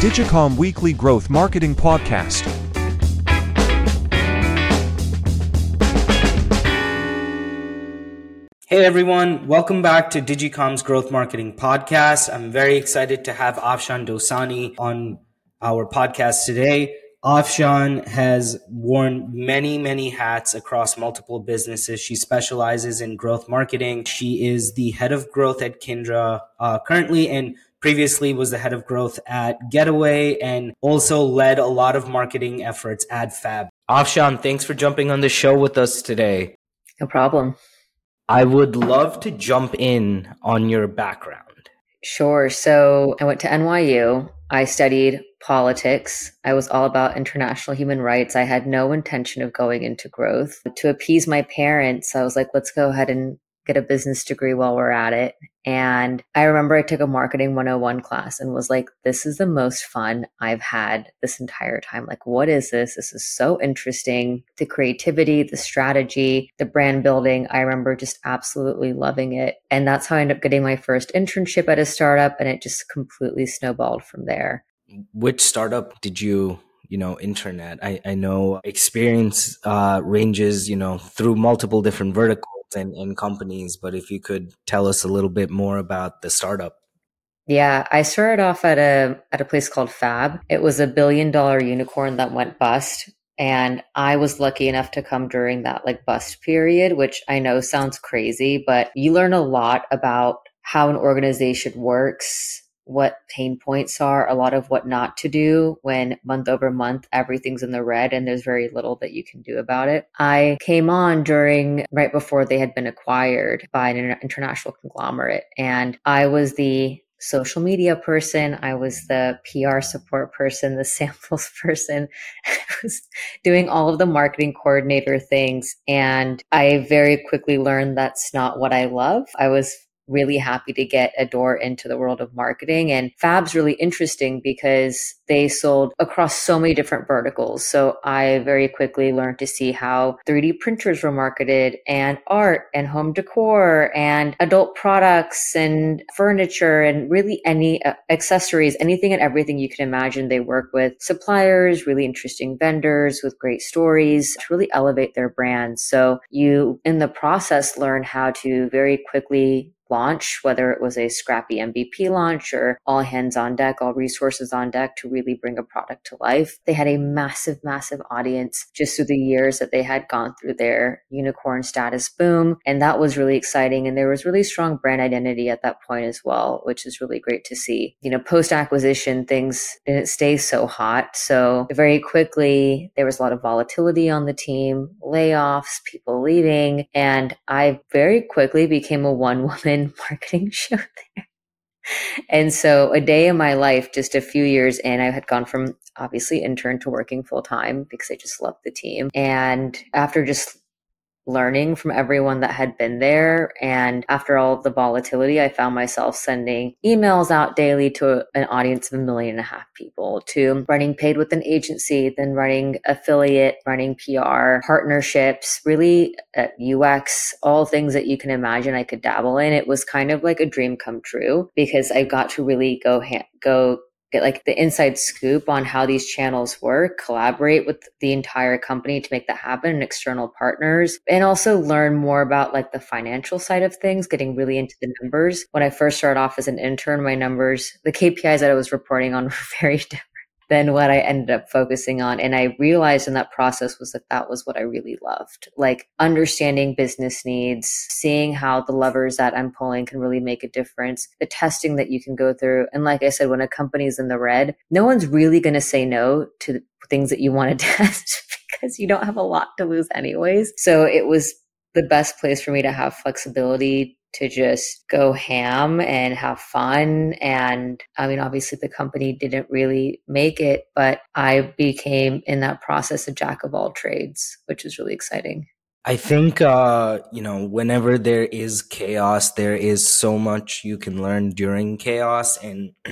Digicom Weekly Growth Marketing Podcast. Hey everyone, welcome back to Digicom's Growth Marketing Podcast. I'm very excited to have Afshan Dosani on our podcast today. Afshan has worn many, many hats across multiple businesses. She specializes in growth marketing. She is the head of growth at Kindra uh, currently and previously was the head of growth at Getaway and also led a lot of marketing efforts at Fab. Afshan, thanks for jumping on the show with us today. No problem. I would love to jump in on your background. Sure. So I went to NYU. I studied politics. I was all about international human rights. I had no intention of going into growth. To appease my parents, I was like, let's go ahead and get a business degree while we're at it. And I remember I took a marketing 101 class and was like, this is the most fun I've had this entire time. Like, what is this? This is so interesting. The creativity, the strategy, the brand building. I remember just absolutely loving it. And that's how I ended up getting my first internship at a startup. And it just completely snowballed from there. Which startup did you you know internet i, I know experience uh, ranges you know through multiple different verticals and, and companies, but if you could tell us a little bit more about the startup. Yeah, I started off at a at a place called Fab. It was a billion dollar unicorn that went bust and I was lucky enough to come during that like bust period, which I know sounds crazy, but you learn a lot about how an organization works, what pain points are, a lot of what not to do when month over month everything's in the red and there's very little that you can do about it. I came on during right before they had been acquired by an international conglomerate and I was the social media person. I was the PR support person, the samples person. I was doing all of the marketing coordinator things. And I very quickly learned that's not what I love. I was really happy to get a door into the world of marketing. And Fab's really interesting because they sold across so many different verticals. So I very quickly learned to see how 3D printers were marketed and art and home decor and adult products and furniture and really any uh, accessories, anything and everything you can imagine. They work with suppliers, really interesting vendors with great stories to really elevate their brands. So you in the process learn how to very quickly launch, whether it was a scrappy MVP launch or all hands on deck, all resources on deck to really bring a product to life. They had a massive, massive audience just through the years that they had gone through their unicorn status boom. And that was really exciting. And there was really strong brand identity at that point as well, which is really great to see. You know, post acquisition, things didn't stay so hot. So very quickly, there was a lot of volatility on the team, layoffs, people leaving. And I very quickly became a one woman marketing show there. And so a day in my life, just a few years in, I had gone from obviously intern to working full time because I just loved the team. And after just learning from everyone that had been there. And after all of the volatility, I found myself sending emails out daily to an audience of a million and a half people, to running paid with an agency, then running affiliate, running PR, partnerships, really UX, all things that you can imagine I could dabble in. It was kind of like a dream come true because I got to really go, go get like the inside scoop on how these channels work, collaborate with the entire company to make that happen and external partners, and also learn more about like the financial side of things, getting really into the numbers. When I first started off as an intern, my numbers, the KPIs that I was reporting on were very different than what I ended up focusing on. And I realized in that process was that that was what I really loved. Like understanding business needs, seeing how the levers that I'm pulling can really make a difference, the testing that you can go through. And like I said, when a company's in the red, no one's really going to say no to things that you want to test because you don't have a lot to lose anyways. So it was the best place for me to have flexibility to just go ham and have fun. And I mean, obviously the company didn't really make it, but I became in that process a jack of all trades, which is really exciting. I think, uh, you know, whenever there is chaos, there is so much you can learn during chaos. And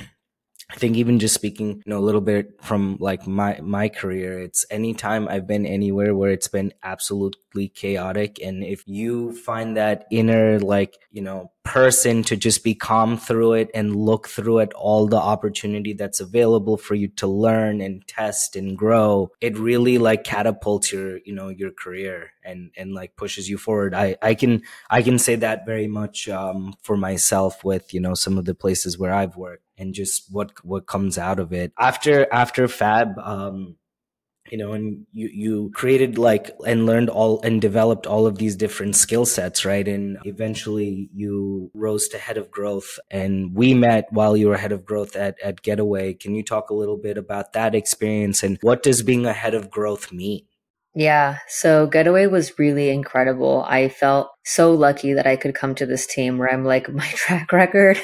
I think even just speaking, you know, a little bit from like my, my career, it's anytime I've been anywhere where it's been absolute chaotic. And if you find that inner, like, you know, person to just be calm through it and look through it all the opportunity that's available for you to learn and test and grow it really like catapults your you know your career and and like pushes you forward i i can i can say that very much um for myself with you know some of the places where i've worked and just what what comes out of it after after fab um you know and you you created like and learned all and developed all of these different skill sets right? And eventually you rose to head of growth. And we met while you were head of growth at at getaway. Can you talk a little bit about that experience and what does being a head of growth mean? Yeah, so Getaway was really incredible. I felt so lucky that I could come to this team where I'm like, my track record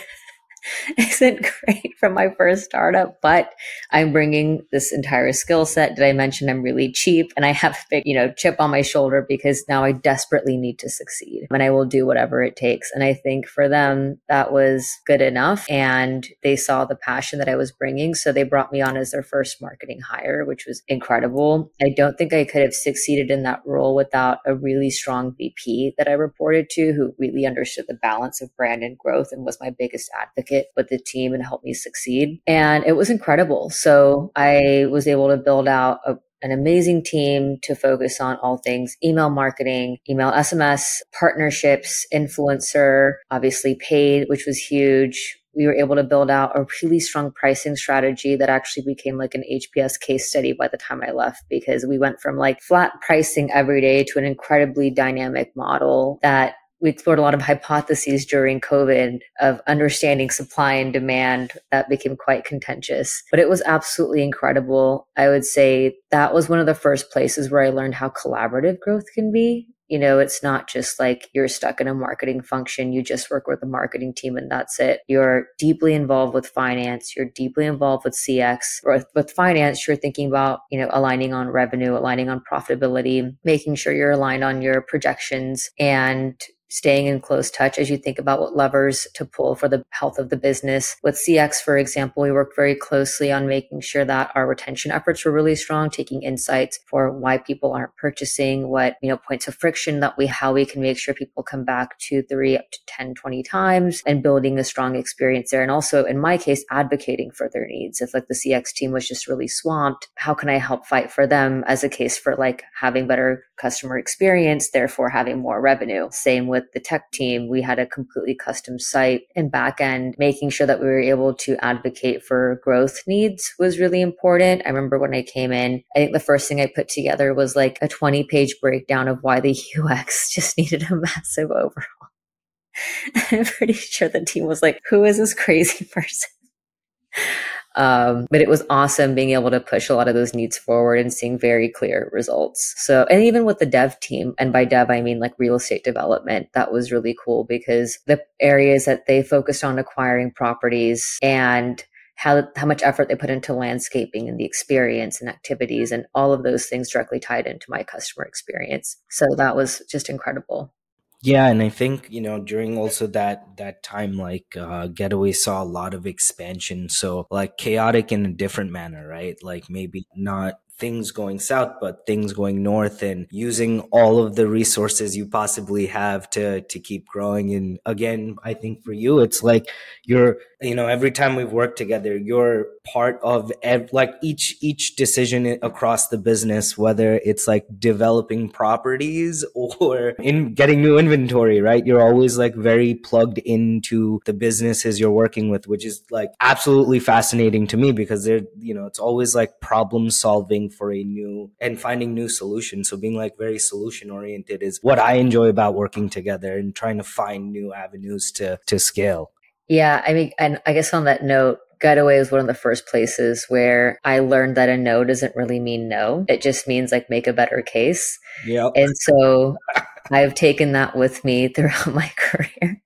isn't great from my first startup, but I'm bringing this entire skill set. Did I mention I'm really cheap and I have a big, you know, chip on my shoulder because now I desperately need to succeed and I will do whatever it takes. And I think for them, that was good enough. And they saw the passion that I was bringing. So they brought me on as their first marketing hire, which was incredible. I don't think I could have succeeded in that role without a really strong VP that I reported to who really understood the balance of brand and growth and was my biggest advocate with the team and help me succeed. And it was incredible. So I was able to build out a an amazing team to focus on all things email marketing, email SMS, partnerships, influencer, obviously paid, which was huge. We were able to build out a really strong pricing strategy that actually became like an HBS case study by the time I left because we went from like flat pricing every day to an incredibly dynamic model that we explored a lot of hypotheses during COVID of understanding supply and demand that became quite contentious, but it was absolutely incredible. I would say that was one of the first places where I learned how collaborative growth can be. You know, it's not just like you're stuck in a marketing function. You just work with the marketing team and that's it. You're deeply involved with finance. You're deeply involved with CX or with finance. You're thinking about, you know, aligning on revenue, aligning on profitability, making sure you're aligned on your projections and staying in close touch as you think about what levers to pull for the health of the business. With CX, for example, we worked very closely on making sure that our retention efforts were really strong, taking insights for why people aren't purchasing, what, you know, points of friction that we, how we can make sure people come back two, three, up to 10, 20 times and building a strong experience there. And also in my case, advocating for their needs. If like the CX team was just really swamped, how can I help fight for them as a case for like having better customer experience, therefore having more revenue? Same with the tech team, we had a completely custom site and backend, making sure that we were able to advocate for growth needs was really important. I remember when I came in, I think the first thing I put together was like a 20 page breakdown of why the UX just needed a massive overhaul. I'm pretty sure the team was like, who is this crazy person? Um, but it was awesome being able to push a lot of those needs forward and seeing very clear results. So, and even with the dev team, and by dev, I mean like real estate development, that was really cool because the areas that they focused on acquiring properties and how, how much effort they put into landscaping and the experience and activities and all of those things directly tied into my customer experience. So that was just incredible. Yeah, and I think you know during also that that time, like uh, Getaway saw a lot of expansion. So like chaotic in a different manner, right? Like maybe not things going south, but things going north and using all of the resources you possibly have to, to keep growing. And again, I think for you, it's like you're, you know, every time we've worked together, you're part of ev- like each, each decision across the business, whether it's like developing properties or in getting new inventory, right? You're always like very plugged into the businesses you're working with, which is like absolutely fascinating to me because they're, you know, it's always like problem solving looking for a new and finding new solutions. So being like very solution oriented is what I enjoy about working together and trying to find new avenues to to scale. Yeah, I mean, and I guess on that note, Getaway is one of the first places where I learned that a no doesn't really mean no. It just means like make a better case. Yeah. And so I've taken that with me throughout my career.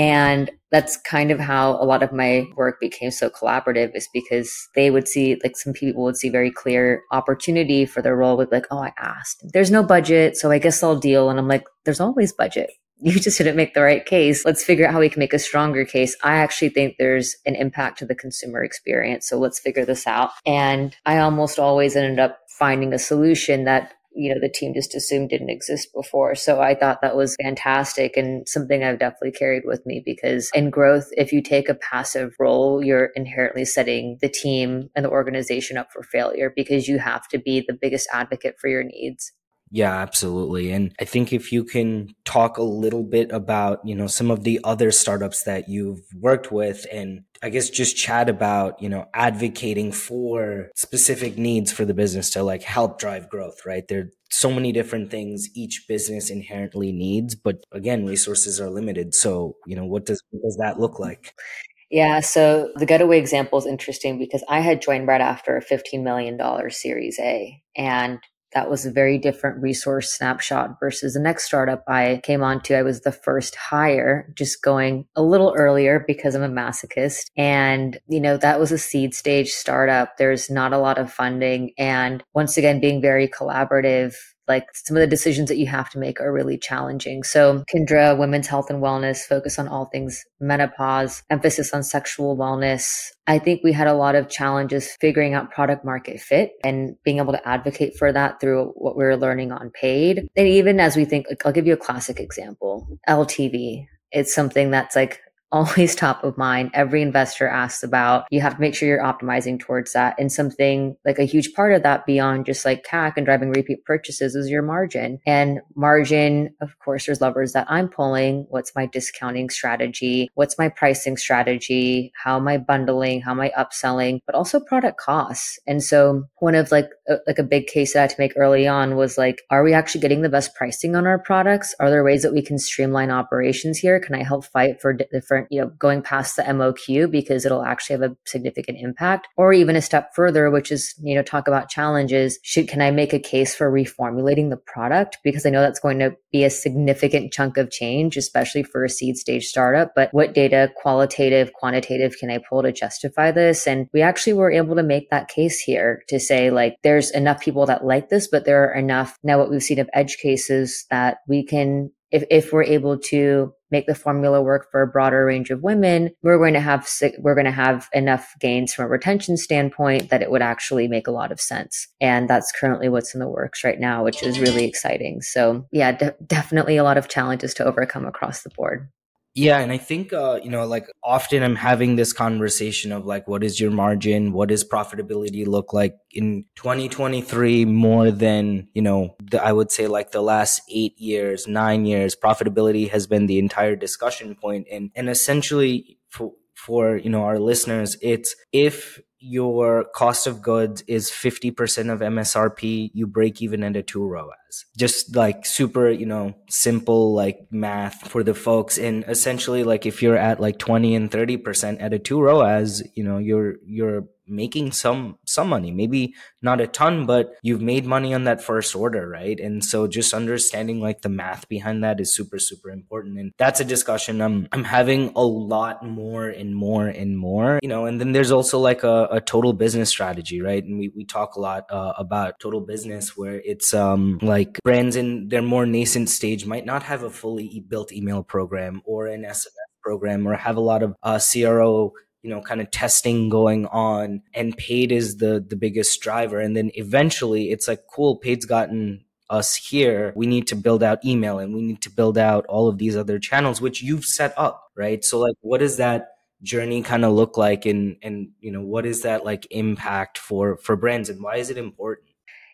And that's kind of how a lot of my work became so collaborative is because they would see like some people would see very clear opportunity for their role with like oh i asked. There's no budget so i guess i'll deal. And i'm like there's always budget. You just didn't make the right case. Let's figure out how we can make a stronger case. I actually think there's an impact to the consumer experience so let's figure this out. And i almost always ended up finding a solution that you know the team just assumed didn't exist before so i thought that was fantastic and something i've definitely carried with me because in growth if you take a passive role you're inherently setting the team and the organization up for failure because you have to be the biggest advocate for your needs yeah, absolutely. And I think if you can talk a little bit about, you know, some of the other startups that you've worked with and I guess just chat about, you know, advocating for specific needs for the business to like help drive growth, right? There are so many different things each business inherently needs, but again, resources are limited. So, you know, what does what does that look like? Yeah, so the getaway example is interesting because I had joined right after a $15 million Series A. And that was a very different resource snapshot versus the next startup I came onto. I was the first hire, just going a little earlier because I'm a masochist. And, you know, that was a seed stage startup. There's not a lot of funding. And once again, being very collaborative like some of the decisions that you have to make are really challenging. So Kindra Women's Health and Wellness focus on all things menopause, emphasis on sexual wellness. I think we had a lot of challenges figuring out product market fit and being able to advocate for that through what we were learning on paid. And even as we think, I'll give you a classic example, LTV. It's something that's like always top of mind. Every investor asks about. You have to make sure you're optimizing towards that. And something like a huge part of that beyond just like CAC and driving repeat purchases is your margin. And margin, of course, there's levers that I'm pulling. What's my discounting strategy? What's my pricing strategy? How am I bundling? How am I upselling? But also product costs. And so one of like a, like a big case that I had to make early on was like, are we actually getting the best pricing on our products? Are there ways that we can streamline operations here? Can I help fight for different you know, going past the MOQ because it'll actually have a significant impact or even a step further, which is, you know, talk about challenges. Should, can I make a case for reformulating the product? Because I know that's going to be a significant chunk of change, especially for a seed stage startup. But what data, qualitative, quantitative, can I pull to justify this? And we actually were able to make that case here to say like, there's enough people that like this, but there are enough now what we've seen of edge cases that we can if, if we're able to make the formula work for a broader range of women, we're going to have we're going to have enough gains from a retention standpoint that it would actually make a lot of sense. And that's currently what's in the works right now, which is really exciting. So yeah, de- definitely a lot of challenges to overcome across the board. Yeah, and I think uh, you know, like often I'm having this conversation of like, what is your margin? What does profitability look like in 2023? More than you know, the, I would say like the last eight years, nine years, profitability has been the entire discussion point, and and essentially for for you know our listeners, it's if your cost of goods is 50% of MSRP, you break even at a two ROAS. Just like super, you know, simple like math for the folks. And essentially like if you're at like 20 and 30% at a two ROAS, you know, you're, you're making some some money maybe not a ton but you've made money on that first order right? And so just understanding like the math behind that is super super important. And that's a discussion i'm i'm having a lot more and more and more you know and then there's also like a, a total business strategy right? And we, we talk a lot uh, about total business where it's um like brands in their more nascent stage might not have a fully built email program or an sms program or have a lot of uh, cro you know kind of testing going on and paid is the the biggest driver. And then eventually it's like cool paid's gotten us here. We need to build out email and we need to build out all of these other channels which you've set up right? So like what does that journey kind of look like? And and you know what is that like impact for for brands and why is it important?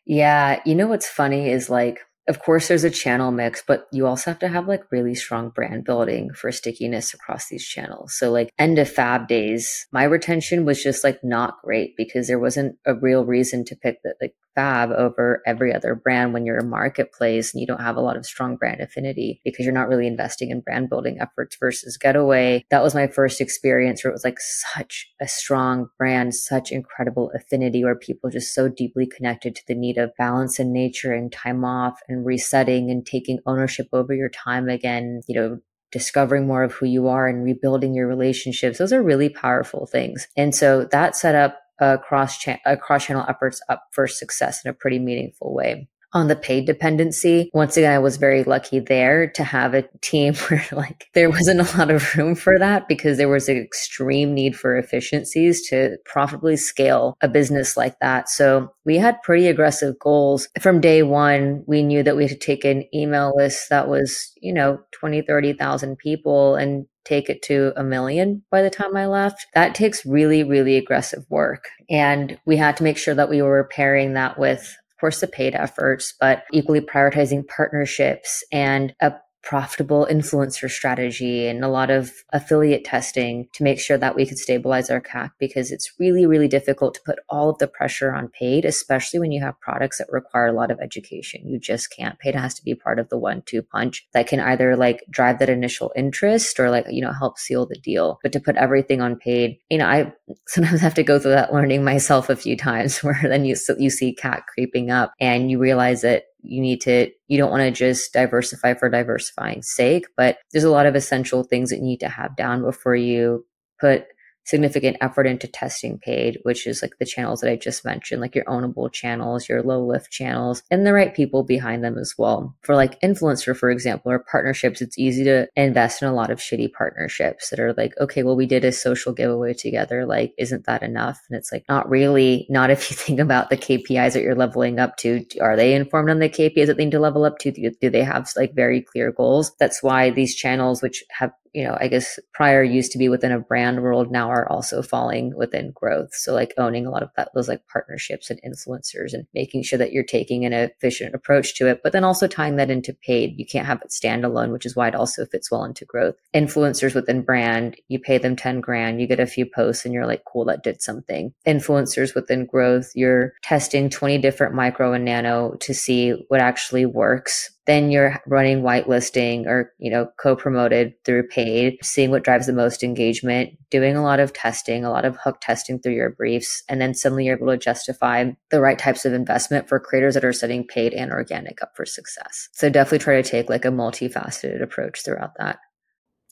Yeah you know what's funny is like of course there's a channel mix but you also have to have like really strong brand building for stickiness across these channels. So like end of fab days my retention was just like not great because there wasn't a real reason to pick the like fab over every other brand when you're a marketplace and you don't have a lot of strong brand affinity because you're not really investing in brand building efforts versus getaway. That was my first experience where it was like such a strong brand such incredible affinity where people just so deeply connected to the need of balance and nature and time off and resetting and taking ownership over your time again you know discovering more of who you are and rebuilding your relationships those are really powerful things and so that set up uh, cross cha- cross channel efforts up for success in a pretty meaningful way. On the paid dependency. Once again, I was very lucky there to have a team where like there wasn't a lot of room for that because there was an extreme need for efficiencies to profitably scale a business like that. So we had pretty aggressive goals from day one. We knew that we had to take an email list that was, you know, 20, 30,000 people and take it to a million by the time I left. That takes really, really aggressive work. And we had to make sure that we were pairing that with course, the paid efforts, but equally prioritizing partnerships and a profitable influencer strategy and a lot of affiliate testing to make sure that we could stabilize our CAC because it's really, really difficult to put all of the pressure on paid, especially when you have products that require a lot of education. You just can't. Paid has to be part of the one two punch that can either like drive that initial interest or like, you know, help seal the deal. But to put everything on paid, you know, I sometimes have to go through that learning myself a few times where then you, you see CAC creeping up and you realize that you need to you don't want to just diversify for diversifying sake but there's a lot of essential things that you need to have down before you put significant effort into testing paid, which is like the channels that I just mentioned, like your ownable channels, your low lift channels, and the right people behind them as well. For like influencer, for example, or partnerships, it's easy to invest in a lot of shitty partnerships that are like, okay, well, we did a social giveaway together. Like, isn't that enough? And it's like, not really. Not if you think about the KPIs that you're leveling up to. Are they informed on the KPIs that they need to level up to? Do they have like very clear goals? That's why these channels, which have you know, I guess prior used to be within a brand world now are also falling within growth. So like owning a lot of that, those like partnerships and influencers and making sure that you're taking an efficient approach to it, but then also tying that into paid. You can't have it standalone, which is why it also fits well into growth. Influencers within brand, you pay them 10 grand, you get a few posts and you're like, cool, that did something. Influencers within growth, you're testing 20 different micro and nano to see what actually works then you're running whitelisting or you know co-promoted through paid seeing what drives the most engagement doing a lot of testing a lot of hook testing through your briefs and then suddenly you're able to justify the right types of investment for creators that are setting paid and organic up for success. So definitely try to take like a multifaceted approach throughout that.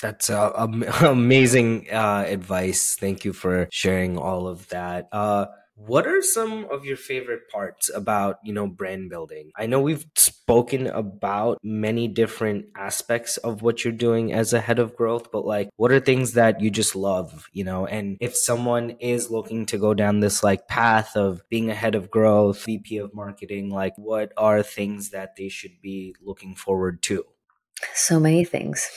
That's uh, amazing uh, advice. Thank you for sharing all of that. Uh, what are some of your favorite parts about, you know, brand building? I know we've spoken about many different aspects of what you're doing as a head of growth, but like what are things that you just love, you know? And if someone is looking to go down this like path of being a head of growth, VP of marketing, like what are things that they should be looking forward to? So many things.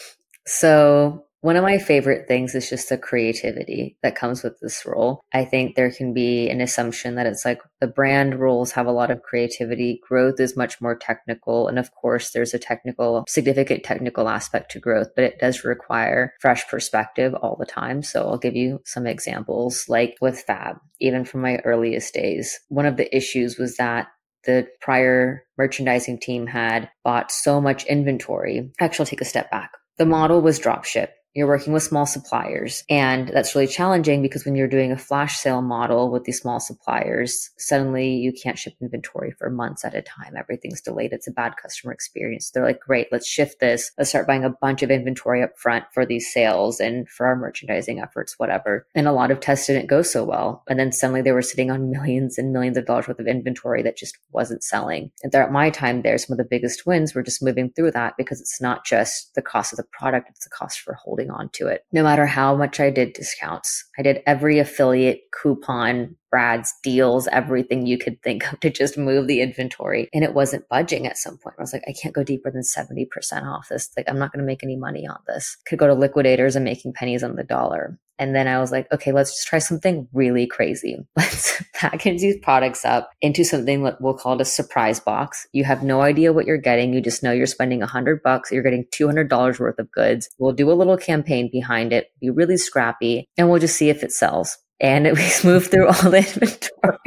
So one of my favorite things is just the creativity that comes with this role. I think there can be an assumption that it's like the brand roles have a lot of creativity. Growth is much more technical. And of course, there's a technical, significant technical aspect to growth, but it does require fresh perspective all the time. So I'll give you some examples like with Fab, even from my earliest days. One of the issues was that the prior merchandising team had bought so much inventory. Actually, I'll take a step back. The model was dropship you're working with small suppliers. And that's really challenging because when you're doing a flash sale model with these small suppliers, suddenly you can't ship inventory for months at a time. Everything's delayed. It's a bad customer experience. They're like, great, let's shift this. Let's start buying a bunch of inventory up front for these sales and for our merchandising efforts, whatever. And a lot of tests didn't go so well. And then suddenly they were sitting on millions and millions of dollars worth of inventory that just wasn't selling. And at my time there, some of the biggest wins were just moving through that because it's not just the cost of the product, it's the cost for holding holding on to it. No matter how much I did discounts, I did every affiliate coupon, Brad's deals, everything you could think of to just move the inventory. And it wasn't budging at some point. I was like, I can't go deeper than 70% off this. Like, I'm not going to make any money on this. Could go to liquidators and making pennies on the dollar. And then I was like, okay, let's just try something really crazy. Let's package these products up into something that we'll call it a surprise box. You have no idea what you're getting. You just know you're spending a hundred bucks. You're getting $200 worth of goods. We'll do a little campaign behind it, be really scrappy, and we'll just see if it sells. And we moved through all the inventory.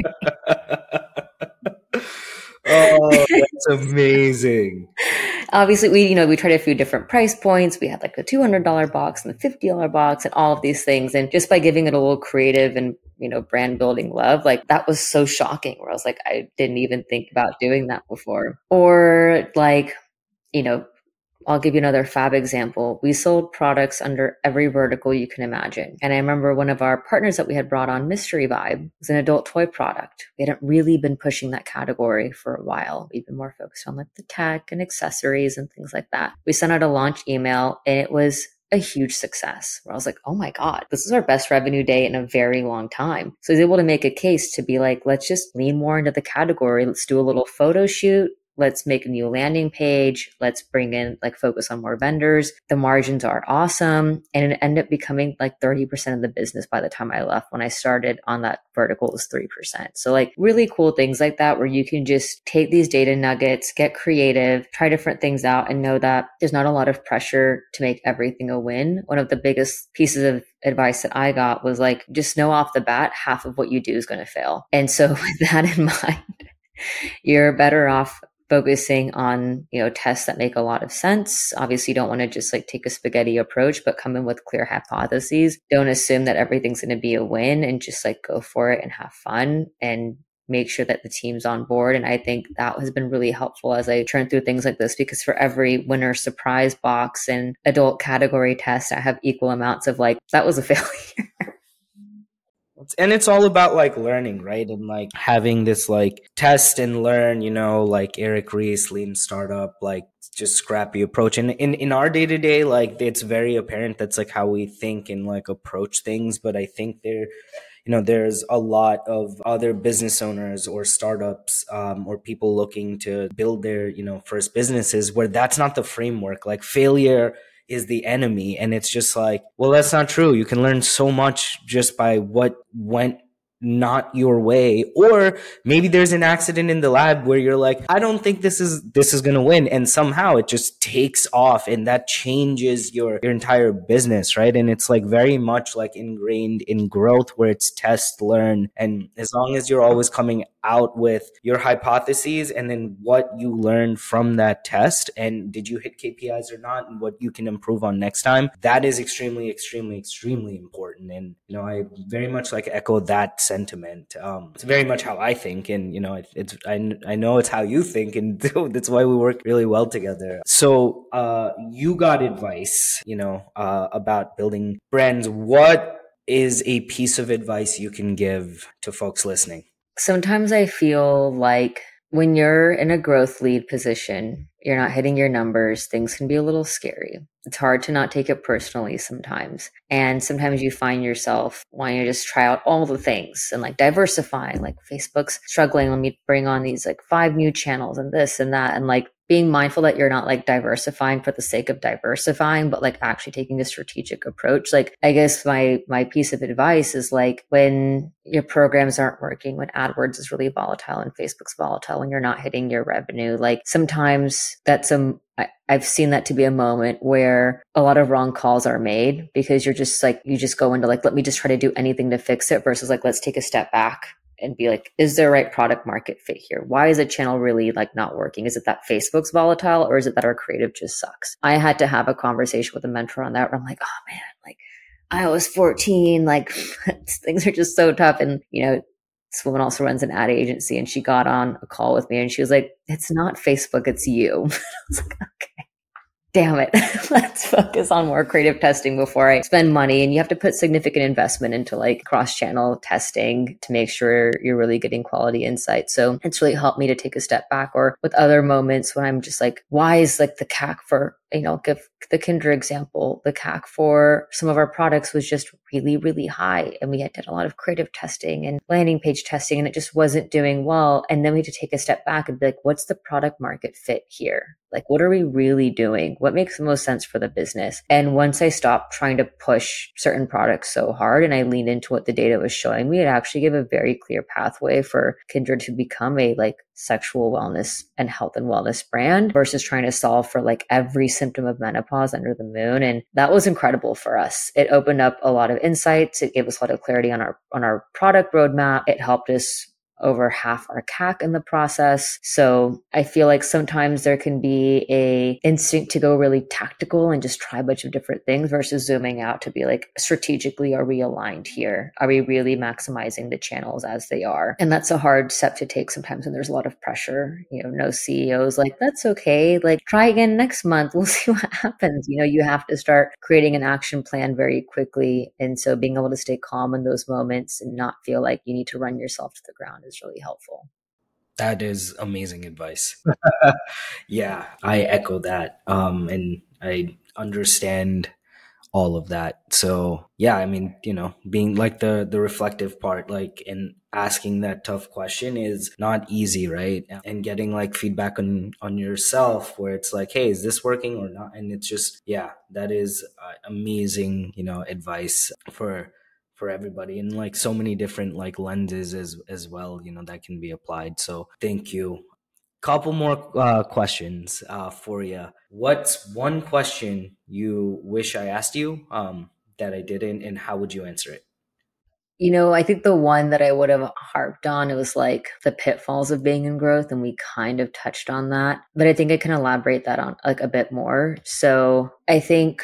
oh, that's amazing obviously we you know we tried a few different price points. We had like the $200 box and the $50 box and all of these things. And just by giving it a little creative and you know brand building love like that was so shocking where i was like i didn't even think about doing that before. Or like you know I'll give you another fab example. We sold products under every vertical you can imagine. And I remember one of our partners that we had brought on, Mystery Vibe, was an adult toy product. We hadn't really been pushing that category for a while. We've been more focused on like the tech and accessories and things like that. We sent out a launch email and it was a huge success where I was like, oh my God, this is our best revenue day in a very long time. So I was able to make a case to be like, let's just lean more into the category. Let's do a little photo shoot let's make a new landing page. Let's bring in like focus on more vendors. The margins are awesome. And it ended up becoming like 30% of the business by the time I left. When I started on that vertical was 3%. So like really cool things like that where you can just take these data nuggets, get creative, try different things out and know that there's not a lot of pressure to make everything a win. One of the biggest pieces of advice that I got was like, just know off the bat, half of what you do is going to fail. And so with that in mind, you're better off focusing on you know tests that make a lot of sense. Obviously you don't want to just like take a spaghetti approach but come in with clear hypotheses. Don't assume that everything's going to be a win and just like go for it and have fun and make sure that the team's on board. And i think that has been really helpful as i turn through things like this because for every winner surprise box and adult category test i have equal amounts of like that was a failure and it's all about like learning right? And like having this like test and learn you know like eric ries lean startup like just scrappy approach. And in in our day-to-day like it's very apparent that's like how we think and like approach things. But i think there you know there's a lot of other business owners or startups um, or people looking to build their you know first businesses where that's not the framework. Like failure is the enemy. And it's just like, well, that's not true. You can learn so much just by what went not your way or maybe there's an accident in the lab where you're like i don't think this is this is going to win and somehow it just takes off and that changes your your entire business right and it's like very much like ingrained in growth where it's test learn and as long as you're always coming out with your hypotheses and then what you learned from that test and did you hit KPIs or not and what you can improve on next time. That is extremely extremely extremely important. And you know I very much like echo that sentiment. Um, it's very much how I think and you know it, it's I, I know it's how you think and that's why we work really well together. So uh, you got advice you know uh, about building brands. What is a piece of advice you can give to folks listening Sometimes I feel like when you're in a growth lead position, you're not hitting your numbers, things can be a little scary. It's hard to not take it personally sometimes. And sometimes you find yourself wanting to just try out all the things and like diversifying, like Facebook's struggling. Let me bring on these like five new channels and this and that. And like being mindful that you're not like diversifying for the sake of diversifying, but like actually taking a strategic approach. Like, I guess my, my piece of advice is like when your programs aren't working, when AdWords is really volatile and Facebook's volatile and you're not hitting your revenue, like sometimes that's a, I, I've seen that to be a moment where a lot of wrong calls are made because you're just like, you just go into like, let me just try to do anything to fix it versus like, let's take a step back and be like, is there a right product market fit here? Why is a channel really like not working? Is it that Facebook's volatile or is it that our creative just sucks? I had to have a conversation with a mentor on that where I'm like, oh man, like I was 14, like things are just so tough. And, you know, this woman also runs an ad agency and she got on a call with me and she was like, it's not Facebook, it's you. I was like, okay damn it, let's focus on more creative testing before I spend money. And you have to put significant investment into like cross channel testing to make sure you're really getting quality insight. So it's really helped me to take a step back or with other moments when I'm just like, why is like the CAC for you know, give the Kindra example, the CAC for some of our products was just really, really high. And we had done a lot of creative testing and landing page testing, and it just wasn't doing well. And then we had to take a step back and be like, what's the product market fit here? Like, what are we really doing? What makes the most sense for the business? And once I stopped trying to push certain products so hard and I leaned into what the data was showing me, it actually gave a very clear pathway for Kindra to become a like sexual wellness and health and wellness brand versus trying to solve for like every symptom of menopause under the moon. And that was incredible for us. It opened up a lot of insights. It gave us a lot of clarity on our, on our product roadmap. It helped us over half our CAC in the process. So I feel like sometimes there can be a instinct to go really tactical and just try a bunch of different things versus zooming out to be like strategically are we aligned here? Are we really maximizing the channels as they are? And that's a hard step to take sometimes when there's a lot of pressure. You know, no CEOs like that's okay. Like try again next month. We'll see what happens. You know, you have to start creating an action plan very quickly. And so being able to stay calm in those moments and not feel like you need to run yourself to the ground is really helpful. That is amazing advice. yeah, I echo that. Um, and I understand all of that. So yeah, I mean, you know, being like the the reflective part, like in asking that tough question is not easy, right? And getting like feedback on on yourself where it's like, hey, is this working or not? And it's just yeah, that is uh, amazing, you know, advice for for everybody and like so many different like lenses as as well you know that can be applied. So thank you. Couple more uh, questions uh, for you what's one question you wish i asked you um, that i didn't and how would you answer it? You know i think the one that i would have harped on it was like the pitfalls of being in growth and we kind of touched on that. But i think i can elaborate that on like a bit more. So i think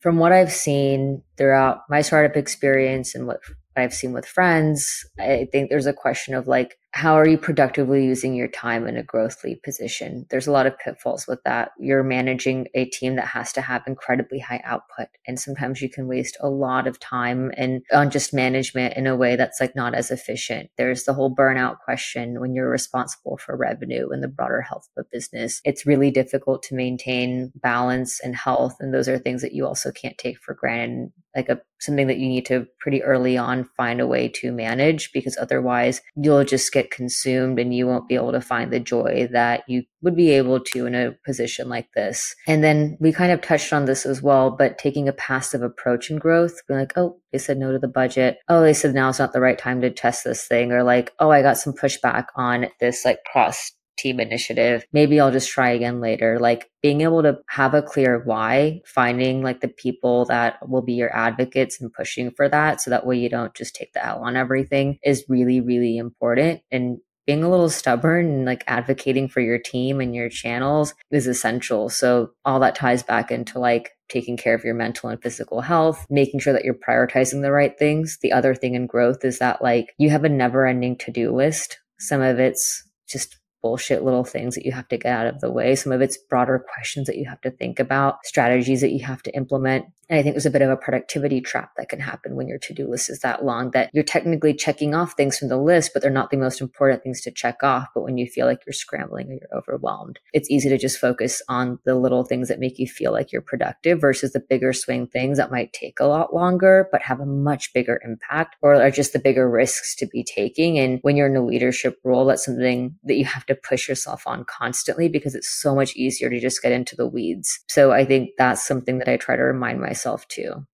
from what I've seen throughout my startup experience and what I've seen with friends, I think there's a question of like, how are you productively using your time in a growth lead position? There's a lot of pitfalls with that. You're managing a team that has to have incredibly high output. And sometimes you can waste a lot of time and on just management in a way that's like not as efficient. There's the whole burnout question when you're responsible for revenue and the broader health of a business. It's really difficult to maintain balance and health. And those are things that you also can't take for granted like a something that you need to pretty early on find a way to manage because otherwise you'll just get consumed and you won't be able to find the joy that you would be able to in a position like this. And then we kind of touched on this as well, but taking a passive approach in growth, being like, oh, they said no to the budget. Oh, they said now it's not the right time to test this thing. Or like, oh, I got some pushback on this like cross team initiative. Maybe I'll just try again later. Like being able to have a clear why, finding like the people that will be your advocates and pushing for that. So that way you don't just take the L on everything is really, really important. And being a little stubborn and like advocating for your team and your channels is essential. So all that ties back into like taking care of your mental and physical health, making sure that you're prioritizing the right things. The other thing in growth is that like you have a never ending to do list. Some of it's just bullshit little things that you have to get out of the way. Some of it's broader questions that you have to think about, strategies that you have to implement. And I think there's a bit of a productivity trap that can happen when your to do list is that long that you're technically checking off things from the list, but they're not the most important things to check off. But when you feel like you're scrambling or you're overwhelmed, it's easy to just focus on the little things that make you feel like you're productive versus the bigger swing things that might take a lot longer, but have a much bigger impact or are just the bigger risks to be taking. And when you're in a leadership role, that's something that you have to push yourself on constantly because it's so much easier to just get into the weeds. So I think that's something that I try to remind myself myself too.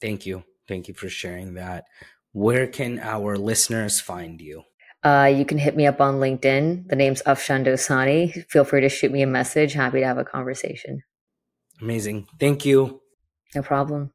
Thank you. Thank you for sharing that. Where can our listeners find you? Uh, you can hit me up on LinkedIn. The name's Afshan Dosani. Feel free to shoot me a message. Happy to have a conversation. Amazing. Thank you. No problem.